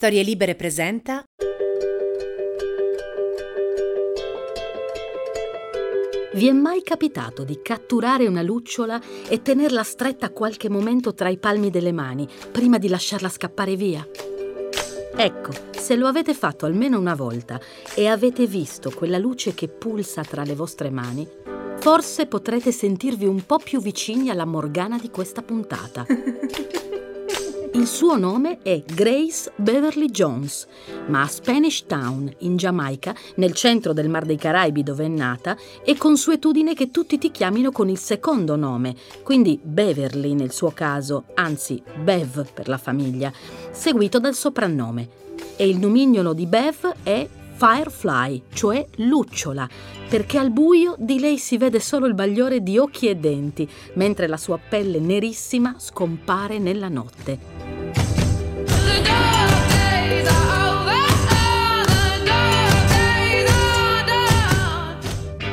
Storie Libere presenta. Vi è mai capitato di catturare una lucciola e tenerla stretta qualche momento tra i palmi delle mani prima di lasciarla scappare via? Ecco, se lo avete fatto almeno una volta e avete visto quella luce che pulsa tra le vostre mani, forse potrete sentirvi un po' più vicini alla Morgana di questa puntata. Il suo nome è Grace Beverly Jones, ma a Spanish Town, in Giamaica, nel centro del Mar dei Caraibi dove è nata, è consuetudine che tutti ti chiamino con il secondo nome, quindi Beverly nel suo caso, anzi Bev per la famiglia, seguito dal soprannome. E il nomignolo di Bev è Firefly, cioè lucciola, perché al buio di lei si vede solo il bagliore di occhi e denti, mentre la sua pelle nerissima scompare nella notte.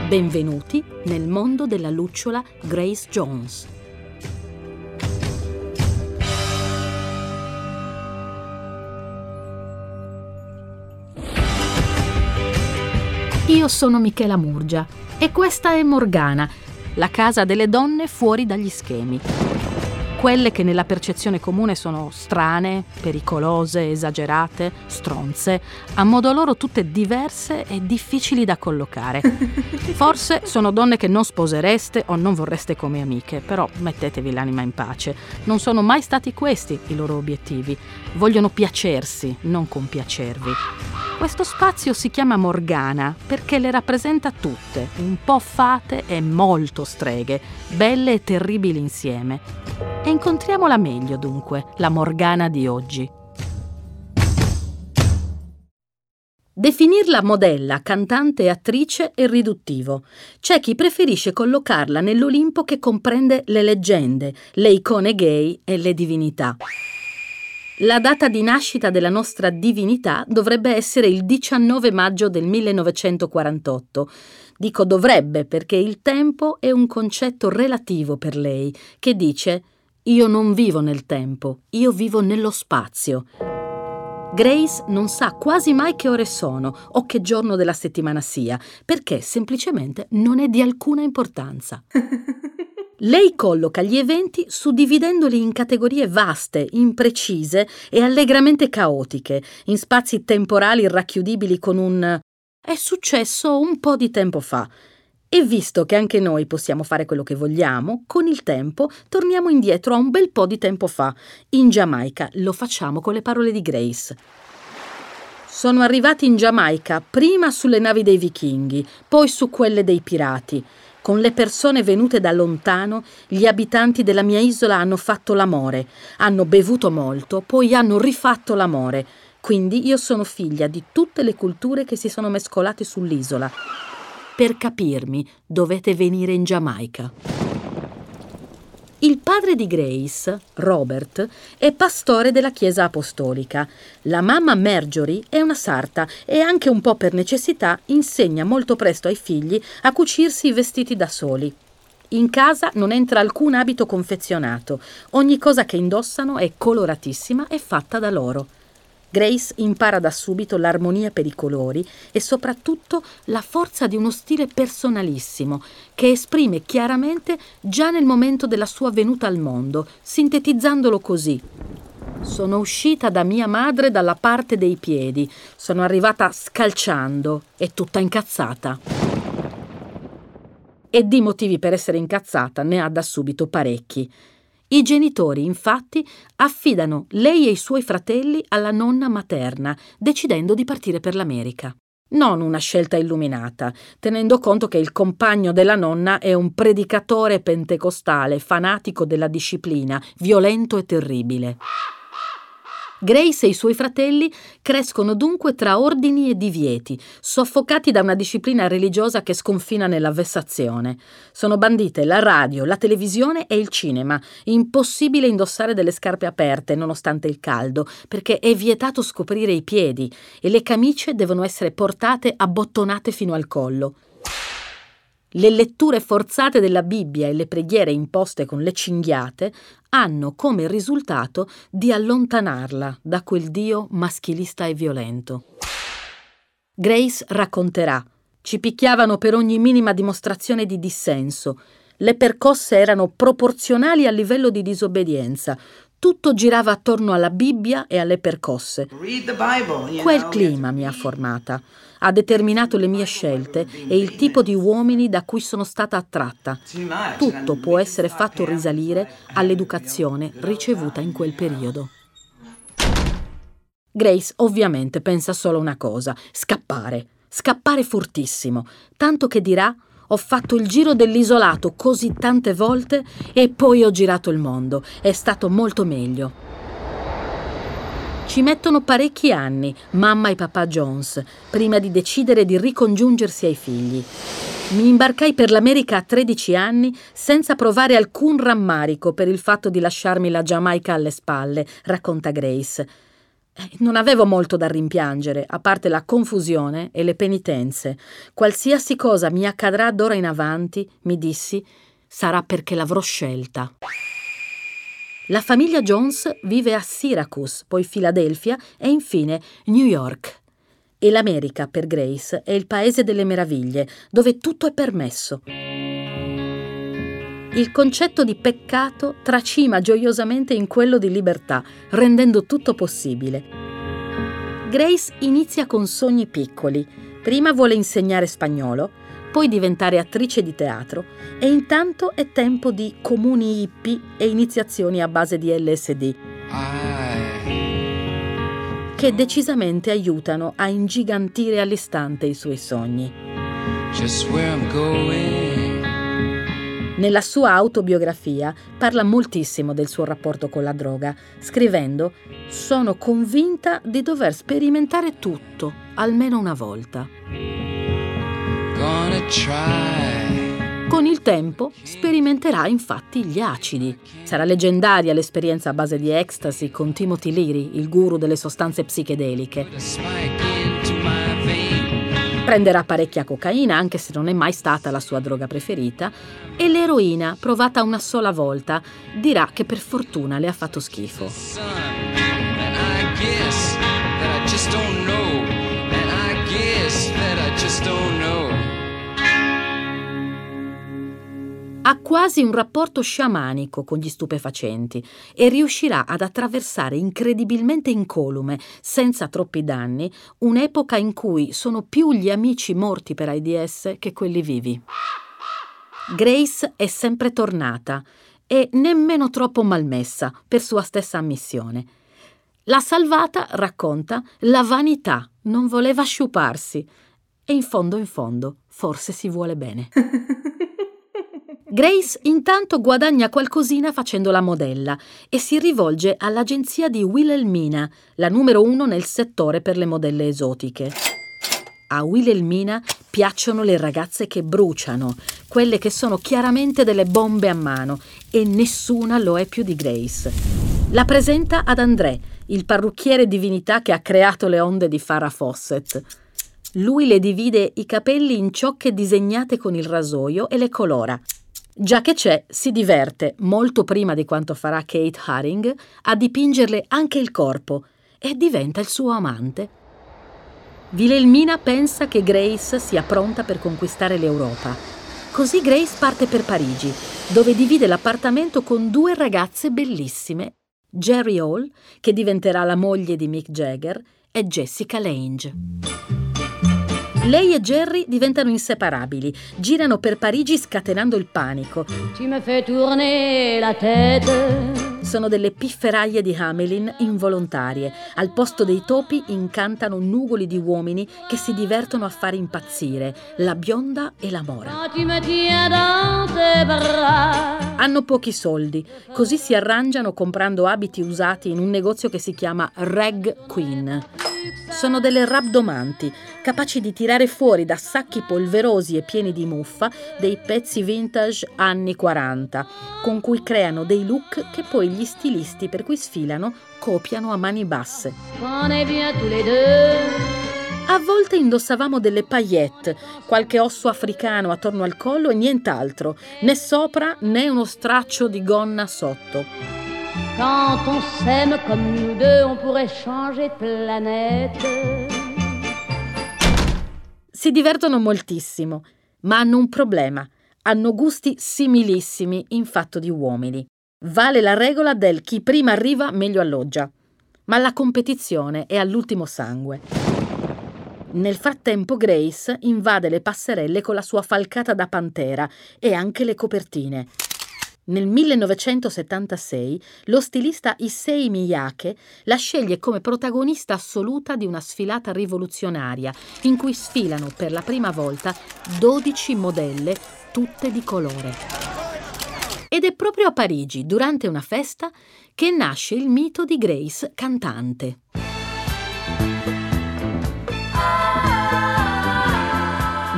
Benvenuti nel mondo della lucciola Grace Jones. Io sono Michela Murgia e questa è Morgana, la casa delle donne fuori dagli schemi quelle che nella percezione comune sono strane, pericolose, esagerate, stronze, a modo loro tutte diverse e difficili da collocare. Forse sono donne che non sposereste o non vorreste come amiche, però mettetevi l'anima in pace. Non sono mai stati questi i loro obiettivi. Vogliono piacersi, non compiacervi. Questo spazio si chiama Morgana perché le rappresenta tutte, un po' fate e molto streghe, belle e terribili insieme. E incontriamola meglio dunque, la Morgana di oggi. Definirla modella, cantante e attrice è riduttivo. C'è chi preferisce collocarla nell'Olimpo che comprende le leggende, le icone gay e le divinità. La data di nascita della nostra divinità dovrebbe essere il 19 maggio del 1948. Dico dovrebbe perché il tempo è un concetto relativo per lei, che dice io non vivo nel tempo, io vivo nello spazio. Grace non sa quasi mai che ore sono o che giorno della settimana sia, perché semplicemente non è di alcuna importanza. Lei colloca gli eventi suddividendoli in categorie vaste, imprecise e allegramente caotiche, in spazi temporali racchiudibili con un è successo un po' di tempo fa e visto che anche noi possiamo fare quello che vogliamo, con il tempo torniamo indietro a un bel po' di tempo fa. In Giamaica lo facciamo con le parole di Grace. Sono arrivati in Giamaica prima sulle navi dei vichinghi, poi su quelle dei pirati. Con le persone venute da lontano, gli abitanti della mia isola hanno fatto l'amore, hanno bevuto molto, poi hanno rifatto l'amore. Quindi io sono figlia di tutte le culture che si sono mescolate sull'isola. Per capirmi dovete venire in Giamaica. Il padre di Grace, Robert, è pastore della Chiesa Apostolica. La mamma Marjorie è una sarta e anche un po' per necessità insegna molto presto ai figli a cucirsi i vestiti da soli. In casa non entra alcun abito confezionato, ogni cosa che indossano è coloratissima e fatta da loro. Grace impara da subito l'armonia per i colori e soprattutto la forza di uno stile personalissimo che esprime chiaramente già nel momento della sua venuta al mondo, sintetizzandolo così. Sono uscita da mia madre dalla parte dei piedi, sono arrivata scalciando e tutta incazzata. E di motivi per essere incazzata ne ha da subito parecchi. I genitori, infatti, affidano lei e i suoi fratelli alla nonna materna, decidendo di partire per l'America. Non una scelta illuminata, tenendo conto che il compagno della nonna è un predicatore pentecostale, fanatico della disciplina, violento e terribile. Grace e i suoi fratelli crescono dunque tra ordini e divieti, soffocati da una disciplina religiosa che sconfina nella vessazione. Sono bandite la radio, la televisione e il cinema. Impossibile indossare delle scarpe aperte nonostante il caldo, perché è vietato scoprire i piedi e le camicie devono essere portate abbottonate fino al collo. Le letture forzate della Bibbia e le preghiere imposte con le cinghiate hanno come risultato di allontanarla da quel Dio maschilista e violento. Grace racconterà. Ci picchiavano per ogni minima dimostrazione di dissenso. Le percosse erano proporzionali al livello di disobbedienza. Tutto girava attorno alla Bibbia e alle percosse. Quel clima mi ha formata ha determinato le mie scelte e il tipo di uomini da cui sono stata attratta. Tutto può essere fatto risalire all'educazione ricevuta in quel periodo. Grace ovviamente pensa solo una cosa, scappare, scappare fortissimo, tanto che dirà ho fatto il giro dell'isolato così tante volte e poi ho girato il mondo, è stato molto meglio. Ci mettono parecchi anni, mamma e papà Jones, prima di decidere di ricongiungersi ai figli. Mi imbarcai per l'America a 13 anni senza provare alcun rammarico per il fatto di lasciarmi la Giamaica alle spalle, racconta Grace. Eh, non avevo molto da rimpiangere, a parte la confusione e le penitenze. Qualsiasi cosa mi accadrà d'ora in avanti, mi dissi, sarà perché l'avrò scelta. La famiglia Jones vive a Syracuse, poi Filadelfia e infine New York. E l'America, per Grace, è il paese delle meraviglie, dove tutto è permesso. Il concetto di peccato tracima gioiosamente in quello di libertà, rendendo tutto possibile. Grace inizia con sogni piccoli. Prima vuole insegnare spagnolo, poi diventare attrice di teatro e intanto è tempo di comuni hippie e iniziazioni a base di LSD che decisamente aiutano a ingigantire all'istante i suoi sogni. Nella sua autobiografia parla moltissimo del suo rapporto con la droga, scrivendo Sono convinta di dover sperimentare tutto, almeno una volta. Con il tempo sperimenterà infatti gli acidi. Sarà leggendaria l'esperienza a base di ecstasy con Timothy Leary, il guru delle sostanze psichedeliche. Prenderà parecchia cocaina, anche se non è mai stata la sua droga preferita, e l'eroina, provata una sola volta, dirà che per fortuna le ha fatto schifo. Ha quasi un rapporto sciamanico con gli stupefacenti e riuscirà ad attraversare incredibilmente incolume, senza troppi danni, un'epoca in cui sono più gli amici morti per AIDS che quelli vivi. Grace è sempre tornata e nemmeno troppo malmessa, per sua stessa ammissione. La salvata, racconta, la vanità, non voleva sciuparsi. E in fondo, in fondo, forse si vuole bene. Grace intanto guadagna qualcosina facendo la modella e si rivolge all'agenzia di Wilhelmina, la numero uno nel settore per le modelle esotiche. A Wilhelmina piacciono le ragazze che bruciano, quelle che sono chiaramente delle bombe a mano e nessuna lo è più di Grace. La presenta ad André, il parrucchiere divinità che ha creato le onde di Farah Fawcett. Lui le divide i capelli in ciocche disegnate con il rasoio e le colora. Già che c'è, si diverte, molto prima di quanto farà Kate Haring, a dipingerle anche il corpo e diventa il suo amante. Wilhelmina pensa che Grace sia pronta per conquistare l'Europa. Così Grace parte per Parigi, dove divide l'appartamento con due ragazze bellissime, Jerry Hall, che diventerà la moglie di Mick Jagger, e Jessica Lange. Lei e Jerry diventano inseparabili, girano per Parigi scatenando il panico. Sono delle pifferaie di Hamelin involontarie. Al posto dei topi incantano nugoli di uomini che si divertono a fare impazzire, la bionda e la mora. Hanno pochi soldi, così si arrangiano comprando abiti usati in un negozio che si chiama Rag Queen. Sono delle rabdomanti, capaci di tirare fuori da sacchi polverosi e pieni di muffa dei pezzi vintage anni 40, con cui creano dei look che poi gli stilisti per cui sfilano copiano a mani basse. A volte indossavamo delle paillette, qualche osso africano attorno al collo e nient'altro, né sopra né uno straccio di gonna sotto. Quand on s'aime comme nous deux, on pourrait changer planète. Si divertono moltissimo, ma hanno un problema. Hanno gusti similissimi in fatto di uomini. Vale la regola del chi prima arriva meglio alloggia. Ma la competizione è all'ultimo sangue. Nel frattempo Grace invade le passerelle con la sua falcata da pantera e anche le copertine. Nel 1976 lo stilista Issei Miyake la sceglie come protagonista assoluta di una sfilata rivoluzionaria in cui sfilano per la prima volta 12 modelle tutte di colore. Ed è proprio a Parigi, durante una festa, che nasce il mito di Grace cantante.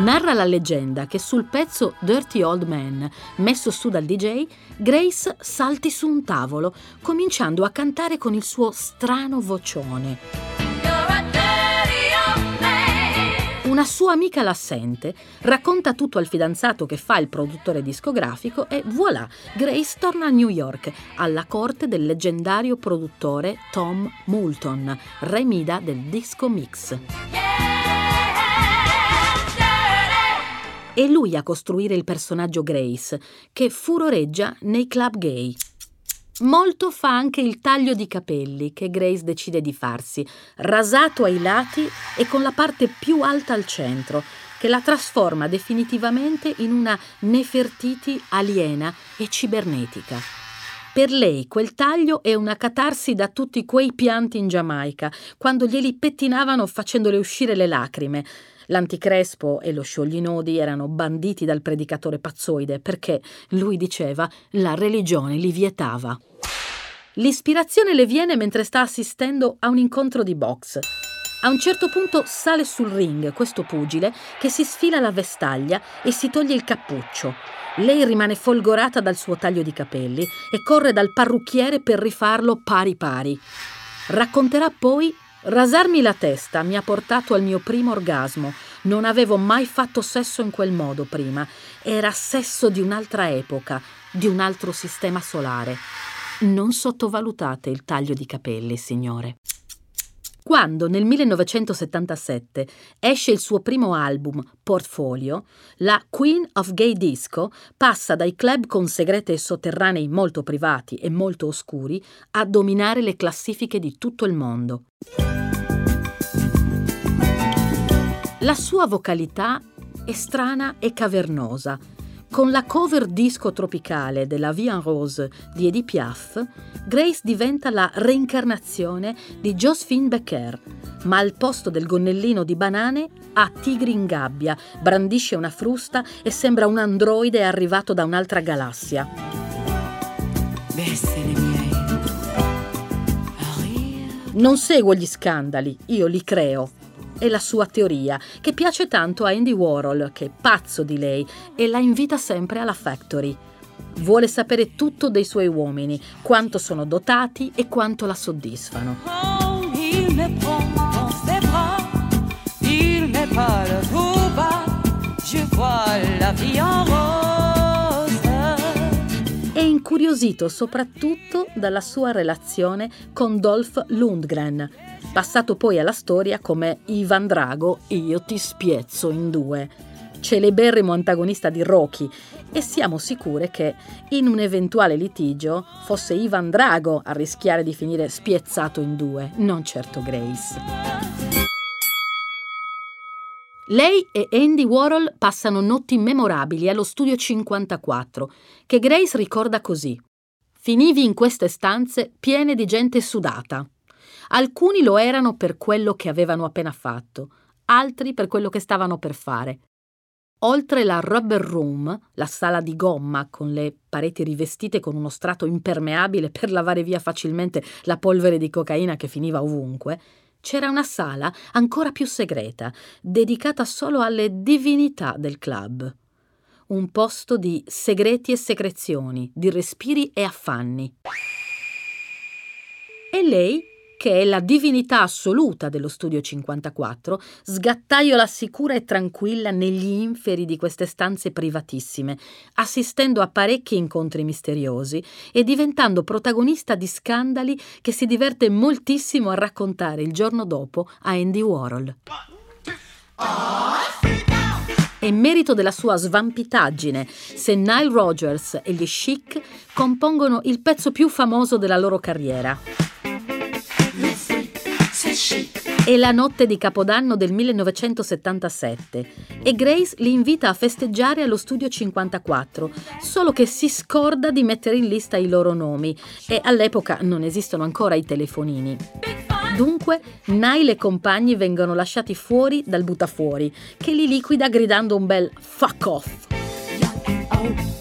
Narra la leggenda che sul pezzo Dirty Old Man, messo su dal DJ, Grace salti su un tavolo, cominciando a cantare con il suo strano vocione. Una sua amica l'assente racconta tutto al fidanzato che fa il produttore discografico e voilà, Grace torna a New York, alla corte del leggendario produttore Tom Moulton, re Mida del disco mix. È lui a costruire il personaggio Grace, che furoreggia nei club gay. Molto fa anche il taglio di capelli che Grace decide di farsi, rasato ai lati e con la parte più alta al centro, che la trasforma definitivamente in una Nefertiti aliena e cibernetica. Per lei quel taglio è una catarsi da tutti quei pianti in Giamaica, quando glieli pettinavano facendole uscire le lacrime, L'anticrespo e lo scioglionodi erano banditi dal predicatore pazzoide perché, lui diceva, la religione li vietava. L'ispirazione le viene mentre sta assistendo a un incontro di box. A un certo punto sale sul ring questo pugile che si sfila la vestaglia e si toglie il cappuccio. Lei rimane folgorata dal suo taglio di capelli e corre dal parrucchiere per rifarlo pari pari. Racconterà poi Rasarmi la testa mi ha portato al mio primo orgasmo. Non avevo mai fatto sesso in quel modo prima. Era sesso di un'altra epoca, di un altro sistema solare. Non sottovalutate il taglio di capelli, signore. Quando nel 1977 esce il suo primo album, Portfolio, la Queen of Gay Disco passa dai club con segreti sotterranei molto privati e molto oscuri a dominare le classifiche di tutto il mondo. La sua vocalità è strana e cavernosa, con la cover disco tropicale della Vie en Rose di Edith Piaf, Grace diventa la reincarnazione di Josephine Becker, ma al posto del gonnellino di banane ha tigri in gabbia, brandisce una frusta e sembra un androide arrivato da un'altra galassia. Non seguo gli scandali, io li creo è la sua teoria, che piace tanto a Andy Warhol, che è pazzo di lei e la invita sempre alla factory. Vuole sapere tutto dei suoi uomini, quanto sono dotati e quanto la soddisfano. È incuriosito soprattutto dalla sua relazione con Dolph Lundgren, passato poi alla storia come Ivan Drago, io ti spiezzo in due, celeberrimo antagonista di Rocky, e siamo sicure che in un eventuale litigio fosse Ivan Drago a rischiare di finire spiezzato in due, non certo Grace. Lei e Andy Warhol passano notti memorabili allo studio 54, che Grace ricorda così. Finivi in queste stanze piene di gente sudata, Alcuni lo erano per quello che avevano appena fatto, altri per quello che stavano per fare. Oltre la rubber room, la sala di gomma con le pareti rivestite con uno strato impermeabile per lavare via facilmente la polvere di cocaina che finiva ovunque, c'era una sala ancora più segreta, dedicata solo alle divinità del club. Un posto di segreti e secrezioni, di respiri e affanni. E lei che è la divinità assoluta dello studio 54, sgattaiola sicura e tranquilla negli inferi di queste stanze privatissime, assistendo a parecchi incontri misteriosi e diventando protagonista di scandali che si diverte moltissimo a raccontare il giorno dopo a Andy Warhol. È merito della sua svampitaggine se Nile Rogers e gli Chic compongono il pezzo più famoso della loro carriera. È la notte di Capodanno del 1977 e Grace li invita a festeggiare allo studio 54, solo che si scorda di mettere in lista i loro nomi e all'epoca non esistono ancora i telefonini. Dunque, Nile e compagni vengono lasciati fuori dal buttafuori, che li liquida gridando un bel fuck off.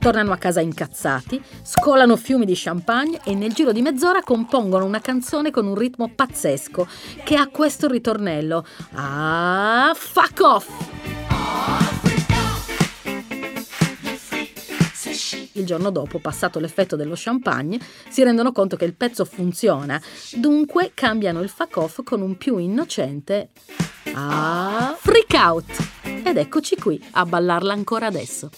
Tornano a casa incazzati, scolano fiumi di champagne e nel giro di mezz'ora compongono una canzone con un ritmo pazzesco che ha questo ritornello. Ah, fuck off! Il giorno dopo, passato l'effetto dello champagne, si rendono conto che il pezzo funziona, dunque cambiano il fuck off con un più innocente Ah, freak out! Ed eccoci qui a ballarla ancora adesso.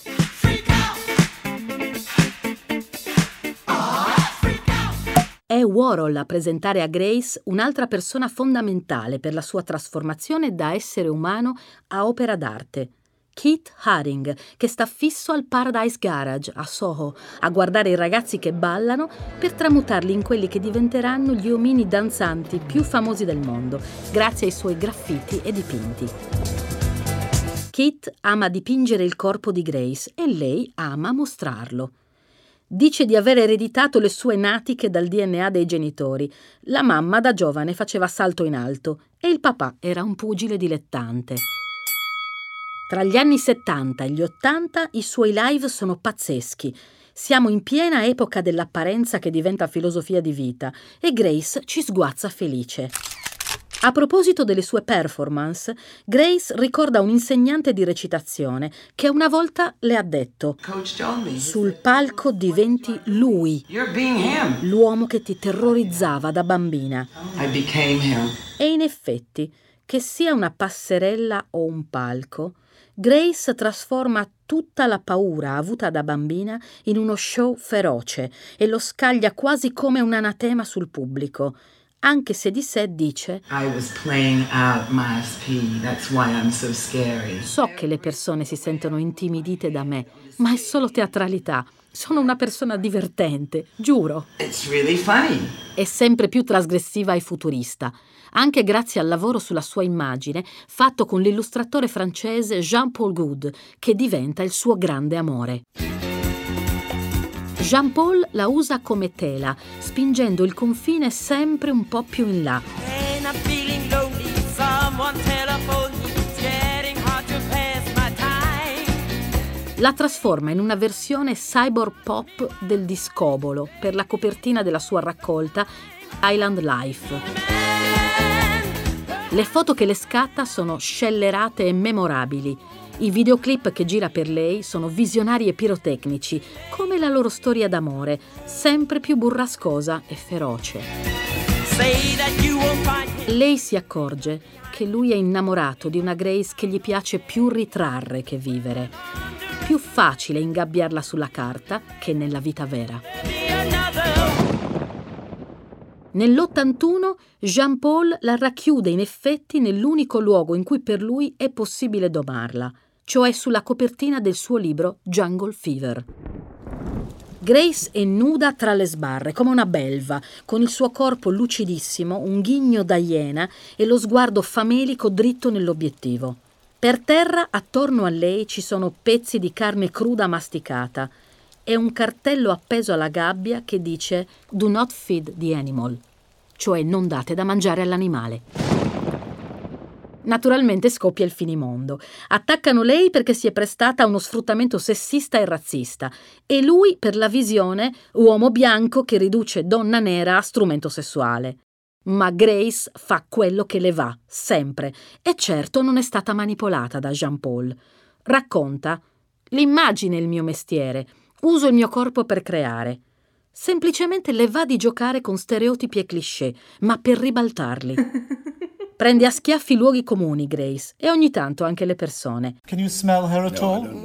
È Warhol a presentare a Grace un'altra persona fondamentale per la sua trasformazione da essere umano a opera d'arte. Keith Haring, che sta fisso al Paradise Garage a Soho a guardare i ragazzi che ballano per tramutarli in quelli che diventeranno gli omini danzanti più famosi del mondo, grazie ai suoi graffiti e dipinti. Keith ama dipingere il corpo di Grace e lei ama mostrarlo. Dice di aver ereditato le sue natiche dal DNA dei genitori. La mamma da giovane faceva salto in alto e il papà era un pugile dilettante. Tra gli anni 70 e gli 80 i suoi live sono pazzeschi. Siamo in piena epoca dell'apparenza che diventa filosofia di vita e Grace ci sguazza felice. A proposito delle sue performance, Grace ricorda un insegnante di recitazione che una volta le ha detto Sul palco diventi lui, l'uomo che ti terrorizzava da bambina. E in effetti, che sia una passerella o un palco, Grace trasforma tutta la paura avuta da bambina in uno show feroce e lo scaglia quasi come un anatema sul pubblico, anche se di sé dice So che le persone si sentono intimidite da me, ma è solo teatralità. Sono una persona divertente, giuro. Really è sempre più trasgressiva e futurista anche grazie al lavoro sulla sua immagine fatto con l'illustratore francese Jean-Paul Goud, che diventa il suo grande amore. Jean-Paul la usa come tela, spingendo il confine sempre un po' più in là. La trasforma in una versione cyborg pop del discobolo per la copertina della sua raccolta Island Life. Le foto che le scatta sono scellerate e memorabili. I videoclip che gira per lei sono visionari e pirotecnici, come la loro storia d'amore, sempre più burrascosa e feroce. Lei si accorge che lui è innamorato di una Grace che gli piace più ritrarre che vivere. Più facile ingabbiarla sulla carta che nella vita vera. Nell'81 Jean-Paul la racchiude in effetti nell'unico luogo in cui per lui è possibile domarla, cioè sulla copertina del suo libro Jungle Fever. Grace è nuda tra le sbarre, come una belva, con il suo corpo lucidissimo, un ghigno da iena e lo sguardo famelico dritto nell'obiettivo. Per terra, attorno a lei, ci sono pezzi di carne cruda masticata, è un cartello appeso alla gabbia che dice Do not feed the animal, cioè non date da mangiare all'animale. Naturalmente scoppia il finimondo. Attaccano lei perché si è prestata a uno sfruttamento sessista e razzista e lui per la visione uomo bianco che riduce donna nera a strumento sessuale. Ma Grace fa quello che le va, sempre, e certo non è stata manipolata da Jean Paul. Racconta: L'immagine è il mio mestiere. Uso il mio corpo per creare. Semplicemente le va di giocare con stereotipi e cliché, ma per ribaltarli. Prende a schiaffi i luoghi comuni, Grace, e ogni tanto anche le persone.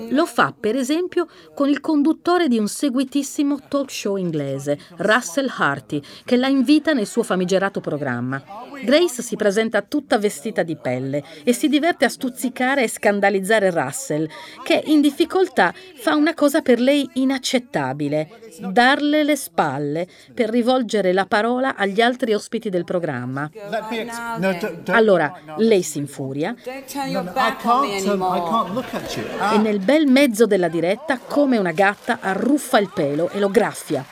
Lo fa, per esempio, con il conduttore di un seguitissimo talk show inglese, Russell Harty, che la invita nel suo famigerato programma. Grace si presenta tutta vestita di pelle e si diverte a stuzzicare e scandalizzare Russell, che in difficoltà fa una cosa per lei inaccettabile, darle le spalle per rivolgere la parola agli altri ospiti del programma. Allora lei si infuria e nel bel mezzo della diretta, come una gatta, arruffa il pelo e lo graffia.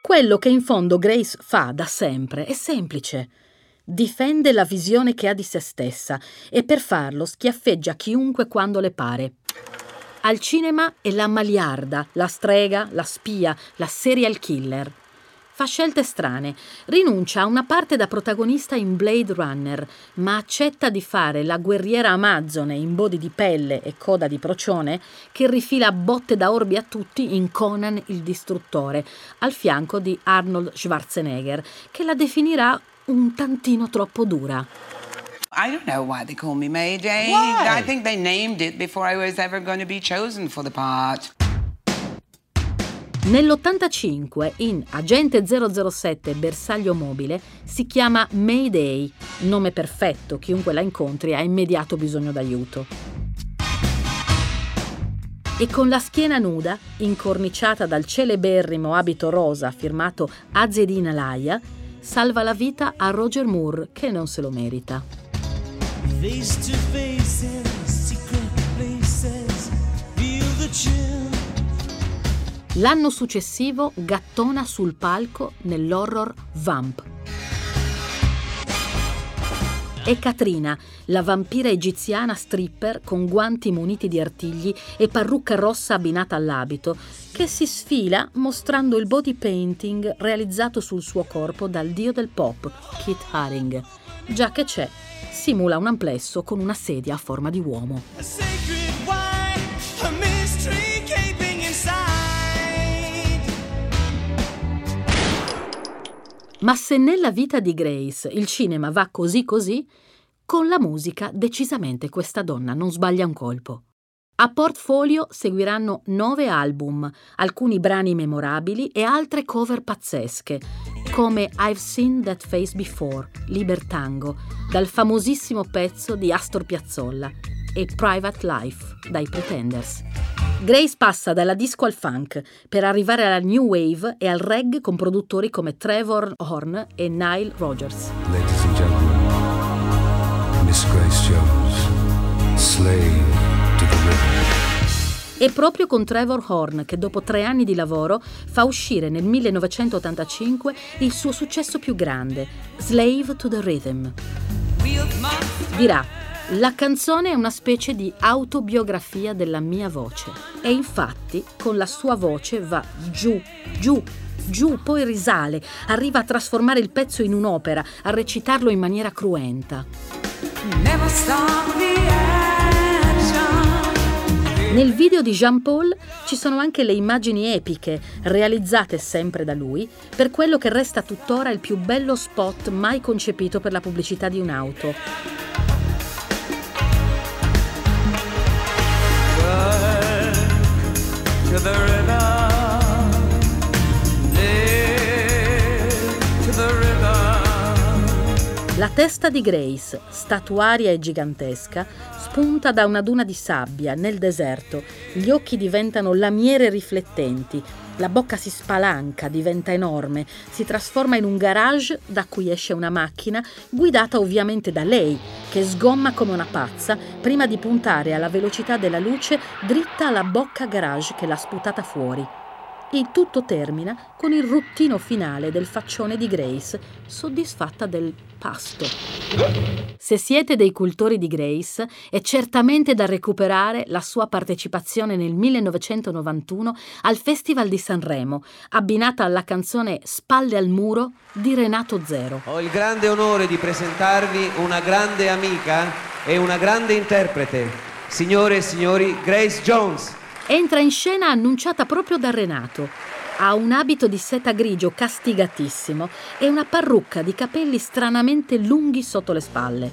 Quello che in fondo Grace fa da sempre è semplice. Difende la visione che ha di se stessa e per farlo schiaffeggia chiunque quando le pare. Al cinema è la maliarda, la strega, la spia, la serial killer. Fa scelte strane, rinuncia a una parte da protagonista in Blade Runner, ma accetta di fare la guerriera amazzone in body di pelle e coda di procione che rifila botte da orbi a tutti in Conan il distruttore, al fianco di Arnold Schwarzenegger, che la definirà un tantino troppo dura. I don't know why they call me Mayday. Why? I think they named it before I was ever going to be chosen for the part. Nell'85 in Agente 007 Bersaglio Mobile si chiama Mayday, nome perfetto, chiunque la incontri ha immediato bisogno d'aiuto. E con la schiena nuda, incorniciata dal celeberrimo abito rosa firmato Azedin Alaya, salva la vita a Roger Moore che non se lo merita. Face to face in secret places, feel the. L'anno successivo gattona sul palco nell'horror Vamp. E Katrina, la vampira egiziana stripper con guanti muniti di artigli e parrucca rossa abbinata all'abito, che si sfila mostrando il body painting realizzato sul suo corpo dal dio del pop, Kit Haring. Già che c'è, simula un amplesso con una sedia a forma di uomo. Ma se nella vita di Grace il cinema va così così, con la musica decisamente questa donna non sbaglia un colpo. A portfolio seguiranno nove album, alcuni brani memorabili e altre cover pazzesche, come I've Seen That Face Before, Libertango, dal famosissimo pezzo di Astor Piazzolla, e Private Life, dai Pretenders. Grace passa dalla disco al funk per arrivare alla new wave e al reggae con produttori come Trevor Horn e Nile Rogers. Ladies and gentlemen, Miss Grace Jones, slave to the rhythm. È proprio con Trevor Horn che dopo tre anni di lavoro fa uscire nel 1985 il suo successo più grande, Slave to the Rhythm. Dirà, la canzone è una specie di autobiografia della mia voce e infatti con la sua voce va giù, giù, giù, poi risale, arriva a trasformare il pezzo in un'opera, a recitarlo in maniera cruenta. Nel video di Jean Paul ci sono anche le immagini epiche, realizzate sempre da lui, per quello che resta tuttora il più bello spot mai concepito per la pubblicità di un'auto. To the river. La testa di Grace, statuaria e gigantesca, spunta da una duna di sabbia nel deserto. Gli occhi diventano lamiere riflettenti, la bocca si spalanca, diventa enorme, si trasforma in un garage da cui esce una macchina, guidata ovviamente da lei, che sgomma come una pazza prima di puntare alla velocità della luce dritta alla bocca garage che l'ha sputata fuori. Il tutto termina con il ruttino finale del faccione di Grace, soddisfatta del pasto. Se siete dei cultori di Grace, è certamente da recuperare la sua partecipazione nel 1991 al Festival di Sanremo, abbinata alla canzone Spalle al muro di Renato Zero. Ho il grande onore di presentarvi una grande amica e una grande interprete. Signore e signori, Grace Jones. Entra in scena annunciata proprio da Renato. Ha un abito di seta grigio castigatissimo e una parrucca di capelli stranamente lunghi sotto le spalle.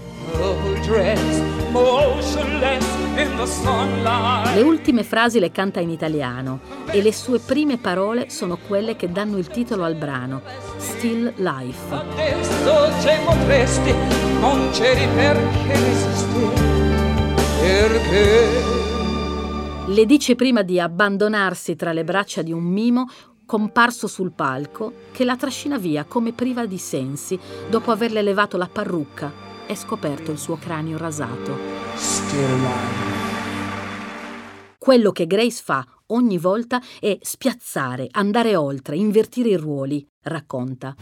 Le ultime frasi le canta in italiano e le sue prime parole sono quelle che danno il titolo al brano, Still Life. Adesso se potresti, non c'eri perché resisti, perché... Le dice prima di abbandonarsi tra le braccia di un mimo comparso sul palco, che la trascina via come priva di sensi dopo averle levato la parrucca e scoperto il suo cranio rasato. Quello che Grace fa ogni volta è spiazzare, andare oltre, invertire i ruoli, racconta.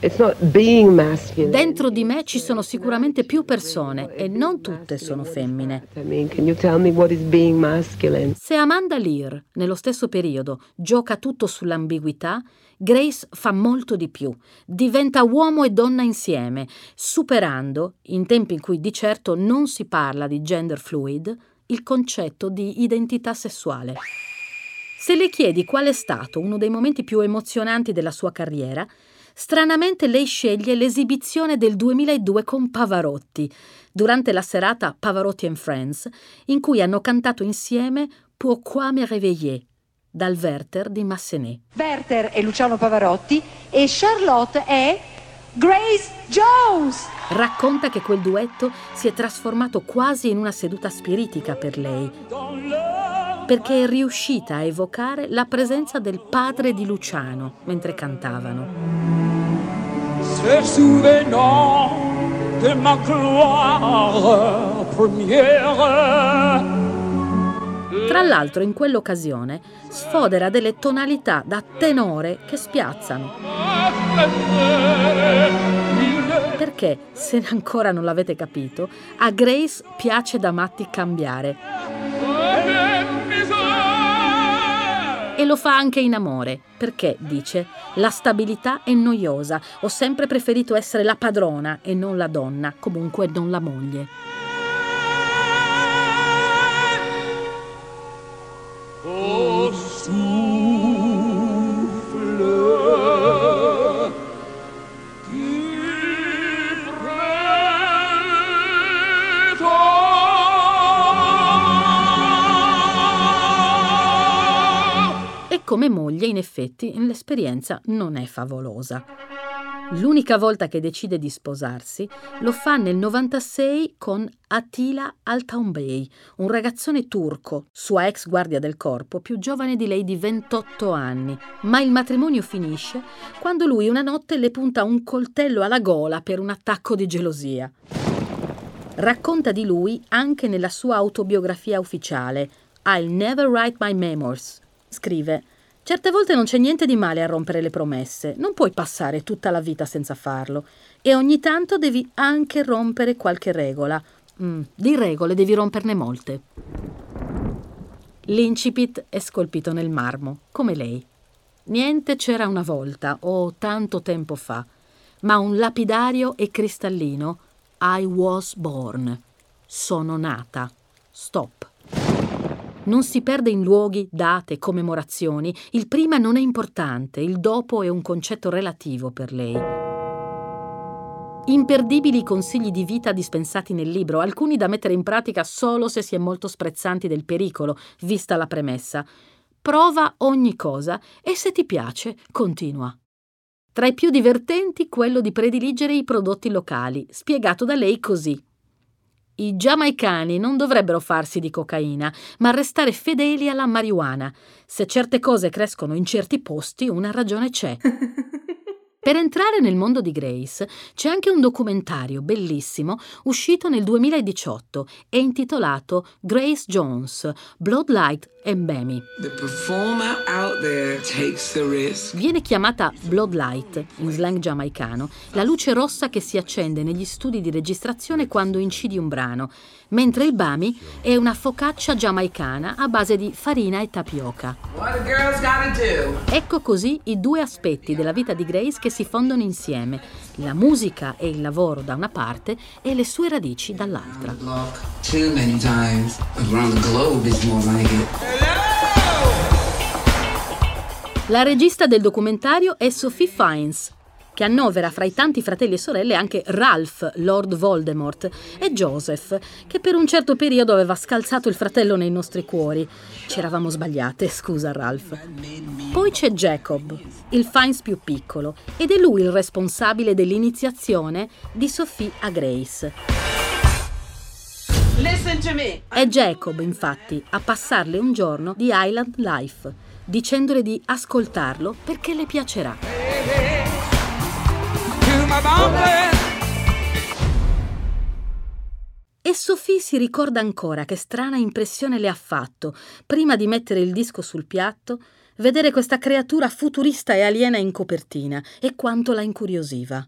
Dentro di me ci sono sicuramente più persone e non tutte sono femmine. Se Amanda Lear, nello stesso periodo, gioca tutto sull'ambiguità, Grace fa molto di più. Diventa uomo e donna insieme, superando, in tempi in cui di certo non si parla di gender fluid, il concetto di identità sessuale. Se le chiedi qual è stato uno dei momenti più emozionanti della sua carriera, stranamente lei sceglie l'esibizione del 2002 con Pavarotti, durante la serata Pavarotti and Friends, in cui hanno cantato insieme Pourquoi me réveiller dal Werther di Massenet. Werther è Luciano Pavarotti e Charlotte è Grace Jones. Racconta che quel duetto si è trasformato quasi in una seduta spiritica per lei perché è riuscita a evocare la presenza del padre di Luciano mentre cantavano. Se souvenant de ma gloire première tra l'altro in quell'occasione sfodera delle tonalità da tenore che spiazzano. Perché, se ancora non l'avete capito, a Grace piace da matti cambiare e lo fa anche in amore, perché, dice, la stabilità è noiosa, ho sempre preferito essere la padrona e non la donna, comunque non la moglie. Effetti, l'esperienza non è favolosa. L'unica volta che decide di sposarsi lo fa nel 96 con Attila Altaunbey, un ragazzone turco, sua ex guardia del corpo, più giovane di lei di 28 anni. Ma il matrimonio finisce quando lui una notte le punta un coltello alla gola per un attacco di gelosia. Racconta di lui anche nella sua autobiografia ufficiale, I'll Never Write My Memoirs. Scrive Certe volte non c'è niente di male a rompere le promesse, non puoi passare tutta la vita senza farlo e ogni tanto devi anche rompere qualche regola. Mm, di regole devi romperne molte. L'incipit è scolpito nel marmo, come lei. Niente c'era una volta o tanto tempo fa, ma un lapidario e cristallino I was born. Sono nata. Stop non si perde in luoghi, date, commemorazioni. Il prima non è importante, il dopo è un concetto relativo per lei. Imperdibili consigli di vita dispensati nel libro, alcuni da mettere in pratica solo se si è molto sprezzanti del pericolo, vista la premessa. Prova ogni cosa e se ti piace, continua. Tra i più divertenti quello di prediligere i prodotti locali, spiegato da lei così. I giamaicani non dovrebbero farsi di cocaina, ma restare fedeli alla marijuana. Se certe cose crescono in certi posti, una ragione c'è. Per entrare nel mondo di Grace c'è anche un documentario bellissimo uscito nel 2018 e intitolato Grace Jones, Bloodlight and Bammy. Viene chiamata Bloodlight, in slang giamaicano, la luce rossa che si accende negli studi di registrazione quando incidi un brano, mentre il Bami è una focaccia giamaicana a base di farina e tapioca. Ecco così i due aspetti della vita di Grace che si fondono insieme, la musica e il lavoro da una parte e le sue radici dall'altra. La regista del documentario è Sophie Fiennes, che annovera fra i tanti fratelli e sorelle anche Ralph, Lord Voldemort, e Joseph, che per un certo periodo aveva scalzato il fratello nei nostri cuori. Ci eravamo sbagliate, scusa Ralph. Poi c'è Jacob, il Fiennes più piccolo, ed è lui il responsabile dell'iniziazione di Sophie a Grace. È Jacob, infatti, a passarle un giorno di Island Life, dicendole di ascoltarlo perché le piacerà. E Sophie si ricorda ancora che strana impressione le ha fatto, prima di mettere il disco sul piatto, vedere questa creatura futurista e aliena in copertina e quanto la incuriosiva.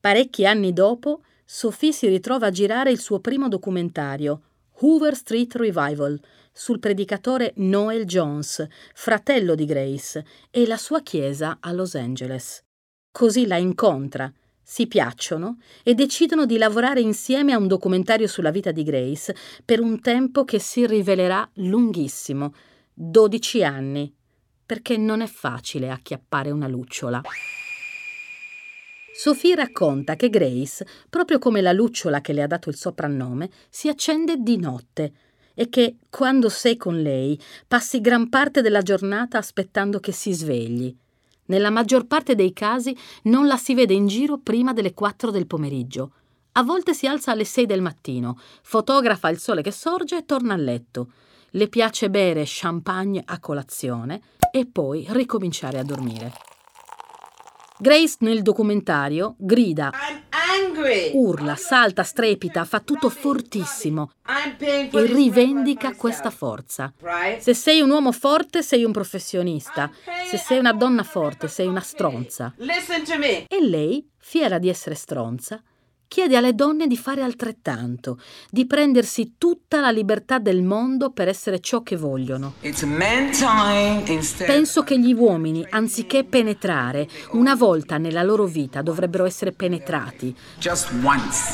Parecchi anni dopo, Sophie si ritrova a girare il suo primo documentario, Hoover Street Revival, sul predicatore Noel Jones, fratello di Grace, e la sua chiesa a Los Angeles. Così la incontra si piacciono e decidono di lavorare insieme a un documentario sulla vita di Grace per un tempo che si rivelerà lunghissimo, 12 anni, perché non è facile acchiappare una lucciola. Sophie racconta che Grace, proprio come la lucciola che le ha dato il soprannome, si accende di notte e che, quando sei con lei, passi gran parte della giornata aspettando che si svegli. Nella maggior parte dei casi non la si vede in giro prima delle 4 del pomeriggio. A volte si alza alle 6 del mattino, fotografa il sole che sorge e torna a letto. Le piace bere champagne a colazione e poi ricominciare a dormire. Grace nel documentario grida, urla, salta, strepita, fa tutto fortissimo e rivendica questa forza. Se sei un uomo forte sei un professionista, se sei una donna forte sei una stronza. E lei, fiera di essere stronza, chiede alle donne di fare altrettanto, di prendersi tutta la libertà del mondo per essere ciò che vogliono. Penso che gli uomini, anziché penetrare, una volta nella loro vita dovrebbero essere penetrati,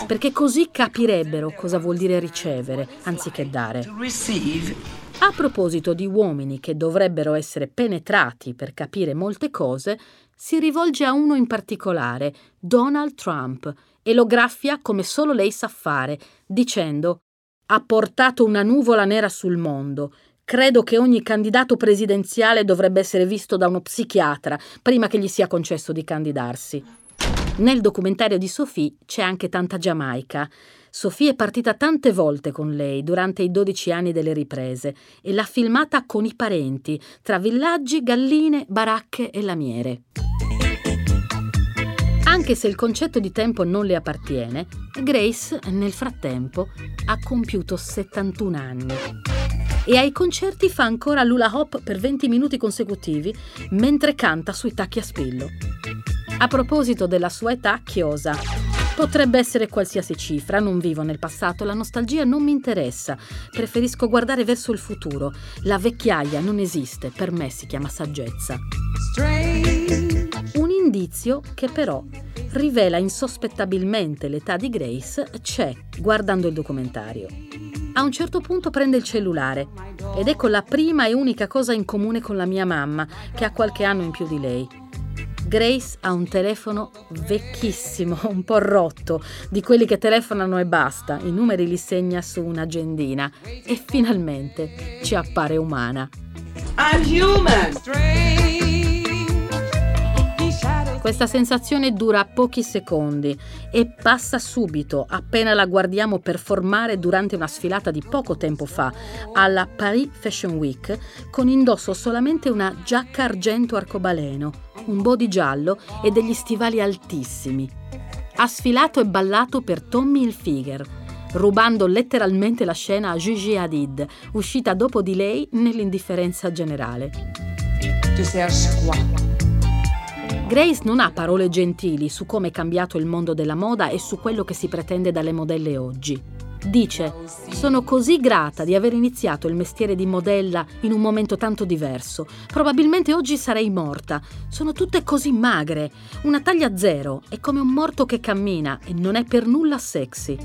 perché così capirebbero cosa vuol dire ricevere, anziché dare. A proposito di uomini che dovrebbero essere penetrati per capire molte cose, si rivolge a uno in particolare, Donald Trump, e lo graffia come solo lei sa fare, dicendo ha portato una nuvola nera sul mondo. Credo che ogni candidato presidenziale dovrebbe essere visto da uno psichiatra prima che gli sia concesso di candidarsi. Nel documentario di Sophie c'è anche tanta Giamaica. Sophie è partita tante volte con lei durante i 12 anni delle riprese e l'ha filmata con i parenti, tra villaggi, galline, baracche e lamiere. Anche se il concetto di tempo non le appartiene, Grace, nel frattempo, ha compiuto 71 anni. E ai concerti fa ancora l'ula hop per 20 minuti consecutivi mentre canta sui tacchi a spillo. A proposito della sua età chiosa, potrebbe essere qualsiasi cifra, non vivo nel passato, la nostalgia non mi interessa, preferisco guardare verso il futuro. La vecchiaia non esiste, per me si chiama saggezza. Un indizio che però rivela insospettabilmente l'età di Grace c'è guardando il documentario. A un certo punto prende il cellulare ed ecco la prima e unica cosa in comune con la mia mamma, che ha qualche anno in più di lei. Grace ha un telefono vecchissimo, un po' rotto, di quelli che telefonano e basta, i numeri li segna su un'agendina e finalmente ci appare umana. I'm human! Questa sensazione dura pochi secondi e passa subito appena la guardiamo performare durante una sfilata di poco tempo fa alla Paris Fashion Week con indosso solamente una giacca argento arcobaleno, un body giallo e degli stivali altissimi. Ha sfilato e ballato per Tommy Hilfiger, rubando letteralmente la scena a Gigi Hadid, uscita dopo di lei nell'indifferenza generale. Tu a squadra. Grace non ha parole gentili su come è cambiato il mondo della moda e su quello che si pretende dalle modelle oggi. Dice, sono così grata di aver iniziato il mestiere di modella in un momento tanto diverso. Probabilmente oggi sarei morta. Sono tutte così magre. Una taglia zero, è come un morto che cammina e non è per nulla sexy.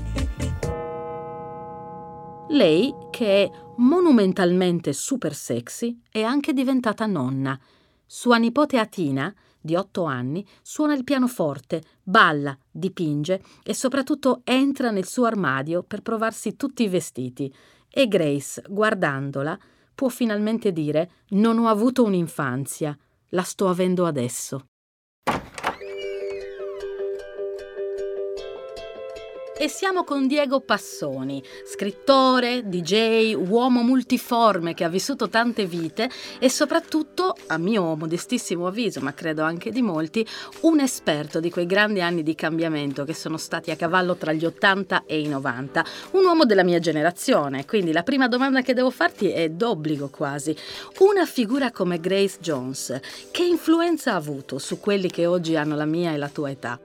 Lei, che è monumentalmente super sexy, è anche diventata nonna Sua nipote Atina, di otto anni, suona il pianoforte, balla, dipinge e soprattutto entra nel suo armadio per provarsi tutti i vestiti. E Grace, guardandola, può finalmente dire non ho avuto un'infanzia, la sto avendo adesso. E siamo con Diego Passoni, scrittore, DJ, uomo multiforme che ha vissuto tante vite e soprattutto, a mio modestissimo avviso, ma credo anche di molti, un esperto di quei grandi anni di cambiamento che sono stati a cavallo tra gli 80 e i 90. Un uomo della mia generazione, quindi la prima domanda che devo farti è d'obbligo quasi. Una figura come Grace Jones, che influenza ha avuto su quelli che oggi hanno la mia e la tua età?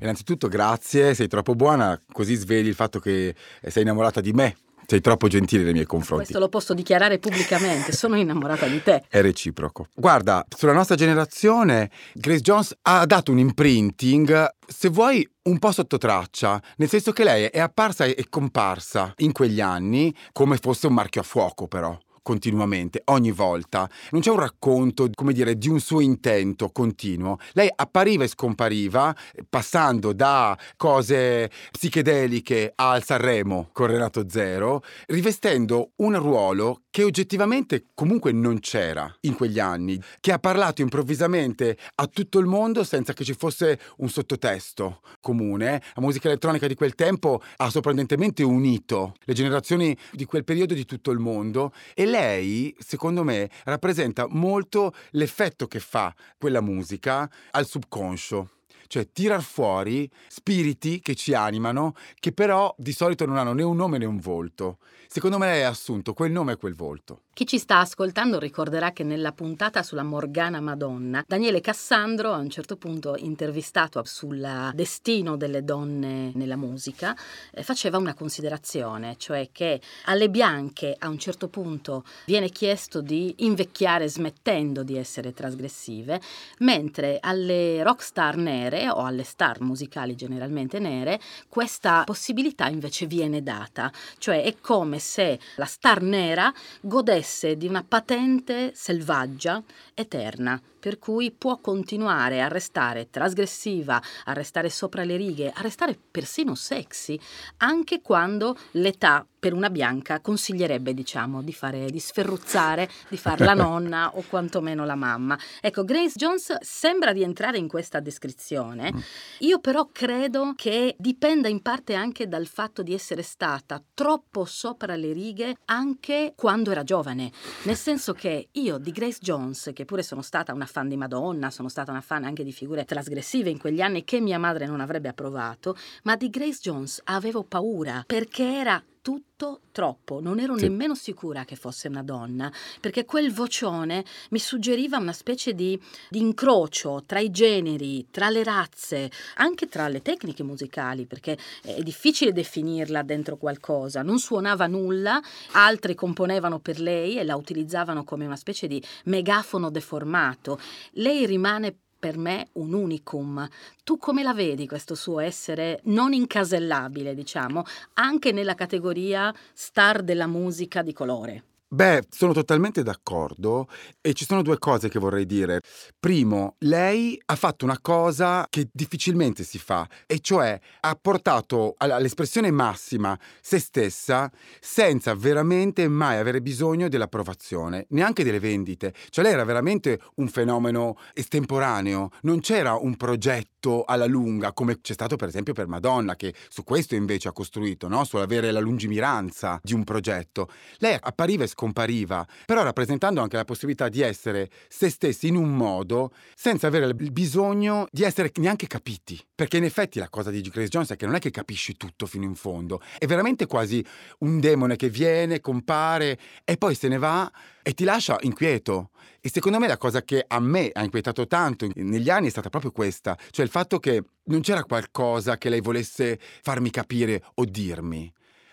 Innanzitutto grazie, sei troppo buona, così svegli il fatto che sei innamorata di me. Sei troppo gentile nei miei confronti. Questo lo posso dichiarare pubblicamente, sono innamorata di te. È reciproco. Guarda, sulla nostra generazione Grace Jones ha dato un imprinting, se vuoi, un po' sotto traccia, nel senso che lei è apparsa e comparsa in quegli anni come fosse un marchio a fuoco però continuamente, ogni volta. Non c'è un racconto, come dire, di un suo intento continuo. Lei appariva e scompariva, passando da cose psichedeliche al Sanremo con Renato Zero, rivestendo un ruolo che oggettivamente comunque non c'era in quegli anni, che ha parlato improvvisamente a tutto il mondo senza che ci fosse un sottotesto comune. La musica elettronica di quel tempo ha sorprendentemente unito le generazioni di quel periodo di tutto il mondo e lei lei, secondo me, rappresenta molto l'effetto che fa quella musica al subconscio cioè tirar fuori spiriti che ci animano, che però di solito non hanno né un nome né un volto. Secondo me lei ha assunto quel nome e quel volto. Chi ci sta ascoltando ricorderà che nella puntata sulla Morgana Madonna, Daniele Cassandro a un certo punto intervistato sul destino delle donne nella musica, eh, faceva una considerazione, cioè che alle bianche a un certo punto viene chiesto di invecchiare smettendo di essere trasgressive, mentre alle rockstar nere o alle star musicali generalmente nere questa possibilità invece viene data, cioè è come se la star nera godesse godesse di una patente selvaggia eterna, per cui può continuare a restare trasgressiva, a restare sopra le righe, a restare persino sexy, anche quando l'età per una bianca consiglierebbe, diciamo, di, fare, di sferruzzare, di fare la nonna o quantomeno la mamma. Ecco, Grace Jones sembra rientrare in questa descrizione. Mm. Io però credo che dipenda in parte anche dal fatto di essere stata troppo sopra le righe anche quando era giovane. Nel senso che io di Grace Jones, che pure sono stata una fan di Madonna, sono stata una fan anche di figure trasgressive in quegli anni che mia madre non avrebbe approvato, ma di Grace Jones avevo paura perché era tutto troppo, non ero sì. nemmeno sicura che fosse una donna, perché quel vocione mi suggeriva una specie di, di, incrocio tra i generi, tra le razze, anche tra le tecniche musicali, perché è difficile definirla dentro qualcosa, non suonava nulla, altri componevano per lei e la utilizzavano come una specie di megafono deformato. Lei rimane per me un unicum. Tu come la vedi questo suo essere non incasellabile, diciamo, anche nella categoria star della musica di colore? Beh, sono totalmente d'accordo e ci sono due cose che vorrei dire. Primo, lei ha fatto una cosa che difficilmente si fa, e cioè ha portato all'espressione massima se stessa senza veramente mai avere bisogno dell'approvazione, neanche delle vendite. Cioè lei era veramente un fenomeno estemporaneo, non c'era un progetto alla lunga come c'è stato per esempio per Madonna, che su questo invece ha costruito, no? sull'avere la lungimiranza di un progetto. Lei appariva e scompariva, però rappresentando anche la possibilità di essere se stessi in un modo senza avere il bisogno di essere neanche capiti. Perché in effetti la cosa di Grace Jones è che non è che capisci tutto fino in fondo, è veramente quasi un demone che viene, compare e poi se ne va e ti lascia inquieto. E secondo me la cosa che a me ha inquietato tanto negli anni è stata proprio questa, cioè il fatto che non c'era qualcosa che lei volesse farmi capire o dirmi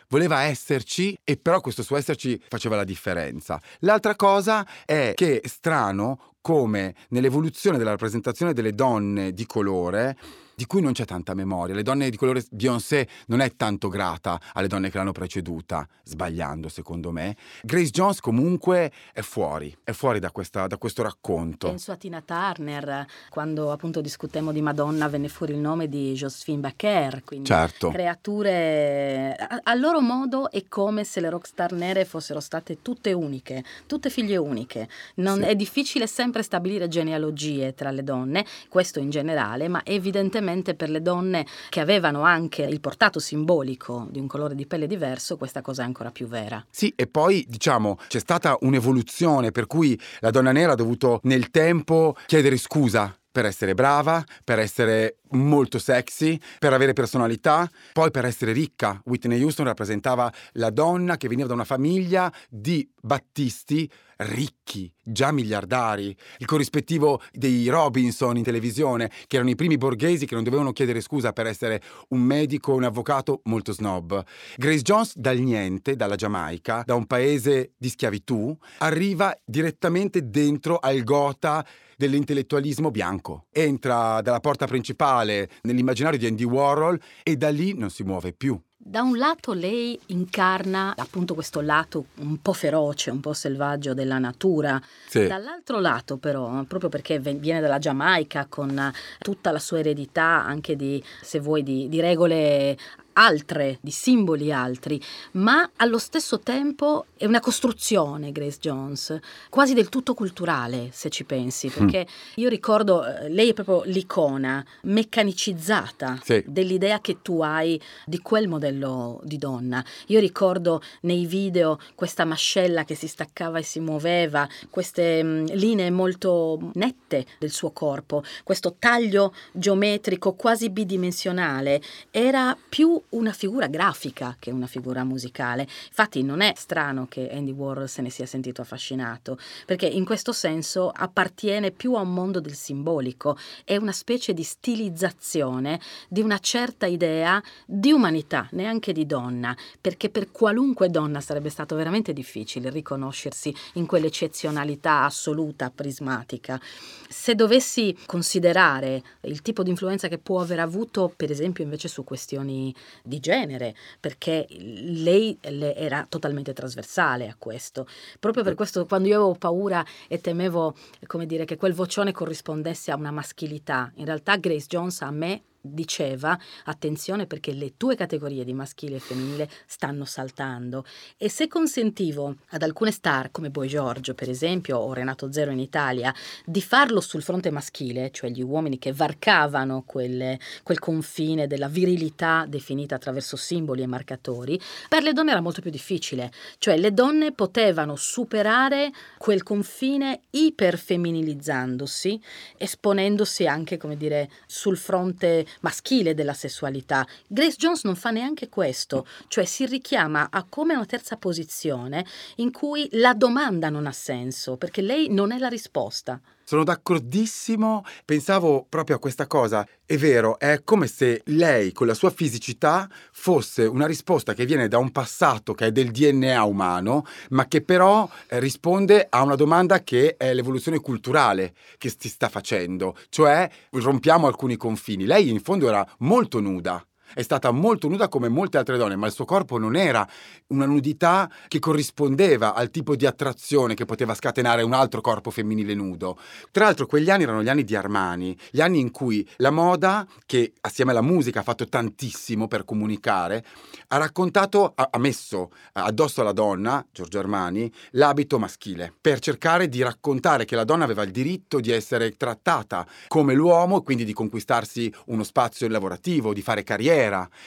voleva esserci e però questo suo esserci faceva la differenza. L'altra cosa è che è strano come nell'evoluzione della rappresentazione delle donne di colore di cui non c'è tanta memoria. Le donne di colore Beyoncé non è tanto grata alle donne che l'hanno preceduta, sbagliando secondo me. Grace Jones comunque è fuori, è fuori da, questa, da questo racconto. Penso a Tina Turner, quando appunto discutemmo di Madonna venne fuori il nome di Josephine Baker, quindi certo. creature a, a loro modo è come se le rockstar nere fossero state tutte uniche, tutte figlie uniche. Non, Sì. È difficile sempre stabilire genealogie tra le donne, questo in generale, ma evidentemente per le donne che avevano anche il portato simbolico di un colore di pelle diverso, questa cosa è ancora più vera. Sì, e poi diciamo c'è stata un'evoluzione per cui la donna nera ha dovuto nel tempo chiedere scusa per essere brava, per essere molto sexy, per avere personalità, poi per essere ricca. Whitney Houston rappresentava la donna che veniva da una famiglia di battisti ricchi, già miliardari, il corrispettivo dei Robinson in televisione, che erano i primi borghesi che non dovevano chiedere scusa per essere un medico un avvocato molto snob. Grace Jones dal niente, dalla Giamaica, da un paese di schiavitù, arriva direttamente dentro al gota dell'intellettualismo bianco. Entra dalla porta principale nell'immaginario di Andy Warhol e da lì non si muove più. Da un lato lei incarna appunto questo lato un po' feroce, un po' selvaggio della natura, Sì. dall'altro lato però, proprio perché viene dalla Giamaica con tutta la sua eredità anche di, se vuoi, di, di regole altre, di simboli altri, ma allo stesso tempo è una costruzione Grace Jones, quasi del tutto culturale se ci pensi, perché io ricordo, eh, lei è proprio l'icona meccanicizzata Sì. dell'idea che tu hai di quel modello di donna. Io ricordo nei video questa mascella che si staccava e si muoveva, queste mm, linee molto nette del suo corpo, questo taglio geometrico quasi bidimensionale, era più una figura grafica che una figura musicale. Infatti non è strano che Andy Warhol se ne sia sentito affascinato, perché in questo senso appartiene più a un mondo del simbolico, è una specie di stilizzazione di una certa idea di umanità, neanche di donna, perché per qualunque donna sarebbe stato veramente difficile riconoscersi in quell'eccezionalità assoluta, prismatica. Se dovessi considerare il tipo di influenza che può aver avuto, per esempio, invece su questioni di genere, perché lei le- era totalmente trasversale a questo. Proprio per questo, quando io avevo paura e temevo, come dire, che quel vocione corrispondesse a una maschilità, in realtà Grace Jones a me diceva attenzione perché le tue categorie di maschile e femminile stanno saltando e se consentivo ad alcune star come Boy Giorgio per esempio o Renato Zero in Italia di farlo sul fronte maschile cioè gli uomini che varcavano quelle- quel confine della virilità definita attraverso simboli e marcatori per le donne era molto più difficile. Cioè le donne potevano superare quel confine iperfemminilizzandosi esponendosi anche, come dire, sul fronte maschile della sessualità. Grace Jones non fa neanche questo, cioè si richiama a come una terza posizione in cui la domanda non ha senso, perché lei non è la risposta. Sono d'accordissimo, pensavo proprio a questa cosa. È vero, è come se lei con la sua fisicità fosse una risposta che viene da un passato che è del DNA umano, ma che però eh, risponde a una domanda che è l'evoluzione culturale che si sta facendo, cioè rompiamo alcuni confini. Lei in fondo era molto nuda. È stata molto nuda come molte altre donne, ma il suo corpo non era una nudità che corrispondeva al tipo di attrazione che poteva scatenare un altro corpo femminile nudo. Tra l'altro quegli anni erano gli anni di Armani, gli anni in cui la moda, che assieme alla musica ha fatto tantissimo per comunicare, ha raccontato, ha, messo addosso alla donna, Giorgio Armani, l'abito maschile, per cercare di raccontare che la donna aveva il diritto di essere trattata come l'uomo, quindi di conquistarsi uno spazio lavorativo, di fare carriera.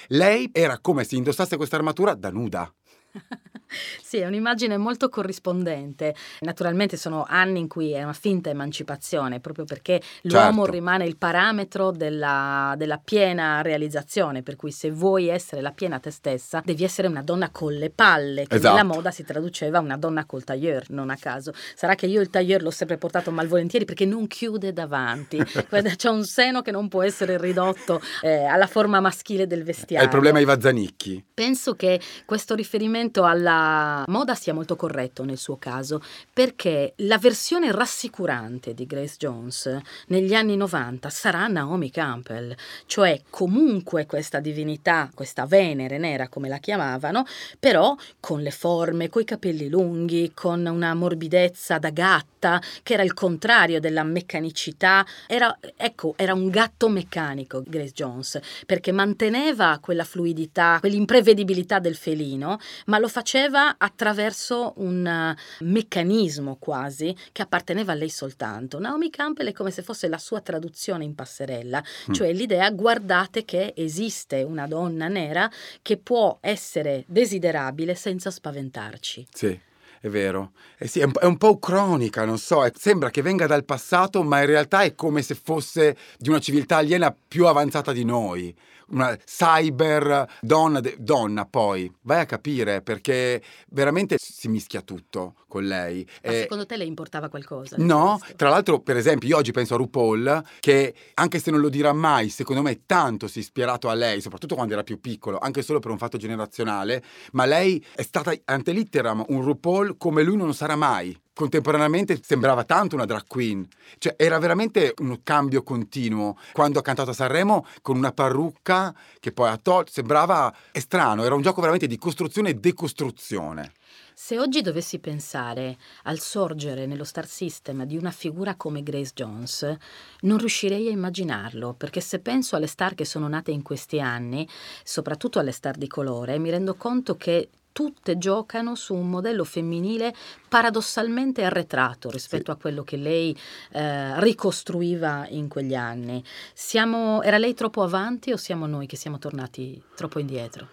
Lei era come se indossasse questa armatura da nuda. Sì, è un'immagine molto corrispondente. Naturalmente sono anni in cui è una finta emancipazione, proprio perché l'uomo Certo. rimane il parametro della, della piena realizzazione, per cui se vuoi essere la piena te stessa, devi essere una donna con le palle, che Esatto. nella moda si traduceva una donna col tailleur, non a caso. Sarà che io il tailleur l'ho sempre portato malvolentieri perché non chiude davanti. C'è un seno che non può essere ridotto eh, alla forma maschile del È vestiario. il problema Iva Zanicchi. Penso che questo riferimento riferimento alla moda sia molto corretto nel suo caso, perché la versione rassicurante di Grace Jones negli anni 90 sarà Naomi Campbell, cioè comunque questa divinità, questa Venere nera come la chiamavano, però con le forme, coi capelli lunghi, con una morbidezza da gatta, che era il contrario della meccanicità, era, ecco, era un gatto meccanico Grace Jones, perché manteneva quella fluidità, quell'imprevedibilità del felino, ma lo faceva attraverso un eh, meccanismo quasi che apparteneva a lei soltanto. Naomi Campbell è come se fosse la sua traduzione in passerella, mm. cioè l'idea guardate che esiste una donna nera che può essere desiderabile senza spaventarci. Sì. È vero. Eh sì, è, un, è un po' cronica, non so, è, sembra che venga dal passato, ma in realtà è come se fosse di una civiltà aliena più avanzata di noi una cyber donna, donna poi, vai a capire perché veramente si mischia tutto con lei. Ma eh, secondo te le importava qualcosa? No, tra l'altro per esempio io oggi penso a RuPaul che anche se non lo dirà mai, secondo me tanto si è ispirato a lei, soprattutto quando era più piccolo, anche solo per un fatto generazionale, ma lei è stata ante litteram un RuPaul come lui non sarà mai contemporaneamente sembrava tanto una drag queen, cioè era veramente un cambio continuo. Quando ha cantato a Sanremo con una parrucca che poi ha tolto, sembrava è strano, era un gioco veramente di costruzione e decostruzione. Se oggi dovessi pensare al sorgere nello star system di una figura come Grace Jones, non riuscirei a immaginarlo, perché se penso alle star che sono nate in questi anni, soprattutto alle star di colore, mi rendo conto che tutte giocano su un modello femminile paradossalmente arretrato rispetto sì. a quello che lei eh, ricostruiva in quegli anni. Siamo, era lei troppo avanti o siamo noi che siamo tornati troppo indietro?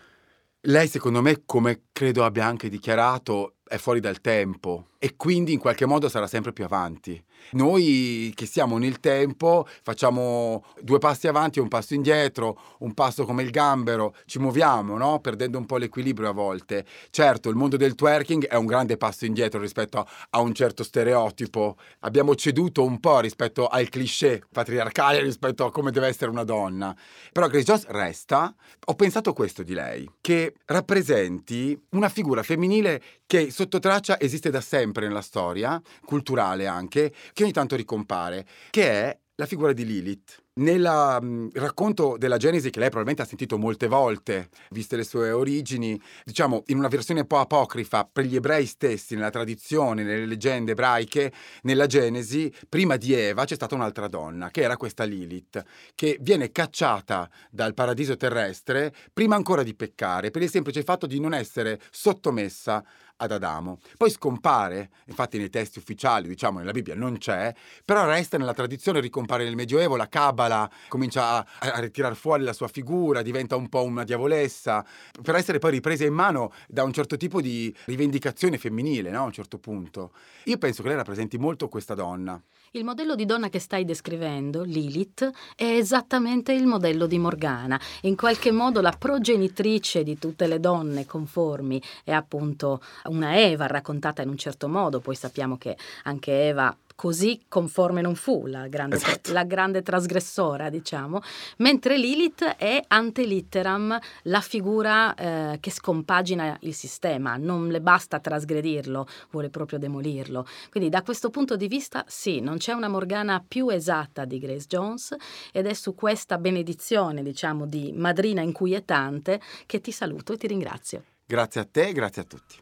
Lei, secondo me, come credo abbia anche dichiarato, è fuori dal tempo e quindi in qualche modo sarà sempre più avanti. Noi che siamo nel tempo facciamo due passi avanti e un passo indietro, un passo come il gambero, ci muoviamo, no? perdendo un po' l'equilibrio a volte. Certo, il mondo del twerking è un grande passo indietro rispetto a, un certo stereotipo. Abbiamo ceduto un po' rispetto al cliché patriarcale rispetto a come deve essere una donna. Però Grace Jones resta. Ho pensato questo di lei, che rappresenti una figura femminile che sotto traccia esiste da sempre nella storia, culturale anche, che ogni tanto ricompare, che è la figura di Lilith. Nel um, racconto della Genesi, che lei probabilmente ha sentito molte volte, viste le sue origini, diciamo in una versione un po' apocrifa per gli ebrei stessi, nella tradizione, nelle leggende ebraiche, nella Genesi, prima di Eva c'è stata un'altra donna, che era questa Lilith, che viene cacciata dal paradiso terrestre prima ancora di peccare, per il semplice fatto di non essere sottomessa ad Adamo. Poi scompare, infatti nei testi ufficiali, diciamo nella Bibbia non c'è, però resta nella tradizione, ricompare nel Medioevo, la Cabala comincia a, a ritirare fuori la sua figura, diventa un po' una diavolessa, per essere poi ripresa in mano da un certo tipo di rivendicazione femminile, no? a un certo punto. Io penso che lei rappresenti molto questa donna. Il modello di donna che stai descrivendo, Lilith, è esattamente il modello di Morgana. In qualche modo la progenitrice di tutte le donne conformi è appunto una Eva raccontata in un certo modo, poi sappiamo che anche Eva così conforme non fu la grande, esatto. la grande trasgressora, diciamo, mentre Lilith è ante litteram la figura eh, che scompagina il sistema, non le basta trasgredirlo, vuole proprio demolirlo. Quindi da questo punto di vista sì, non c'è una Morgana più esatta di Grace Jones ed è su questa benedizione, diciamo, di madrina inquietante che ti saluto e ti ringrazio. Grazie a te e grazie a tutti.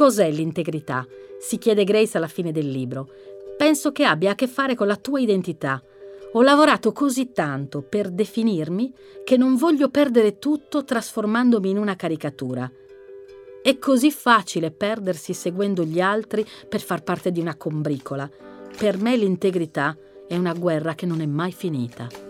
Cos'è l'integrità? si chiede Grace alla fine del libro. Penso che abbia a che fare con la tua identità. Ho lavorato così tanto per definirmi che non voglio perdere tutto trasformandomi in una caricatura. È così facile perdersi seguendo gli altri per far parte di una combricola. Per me l'integrità è una guerra che non è mai finita.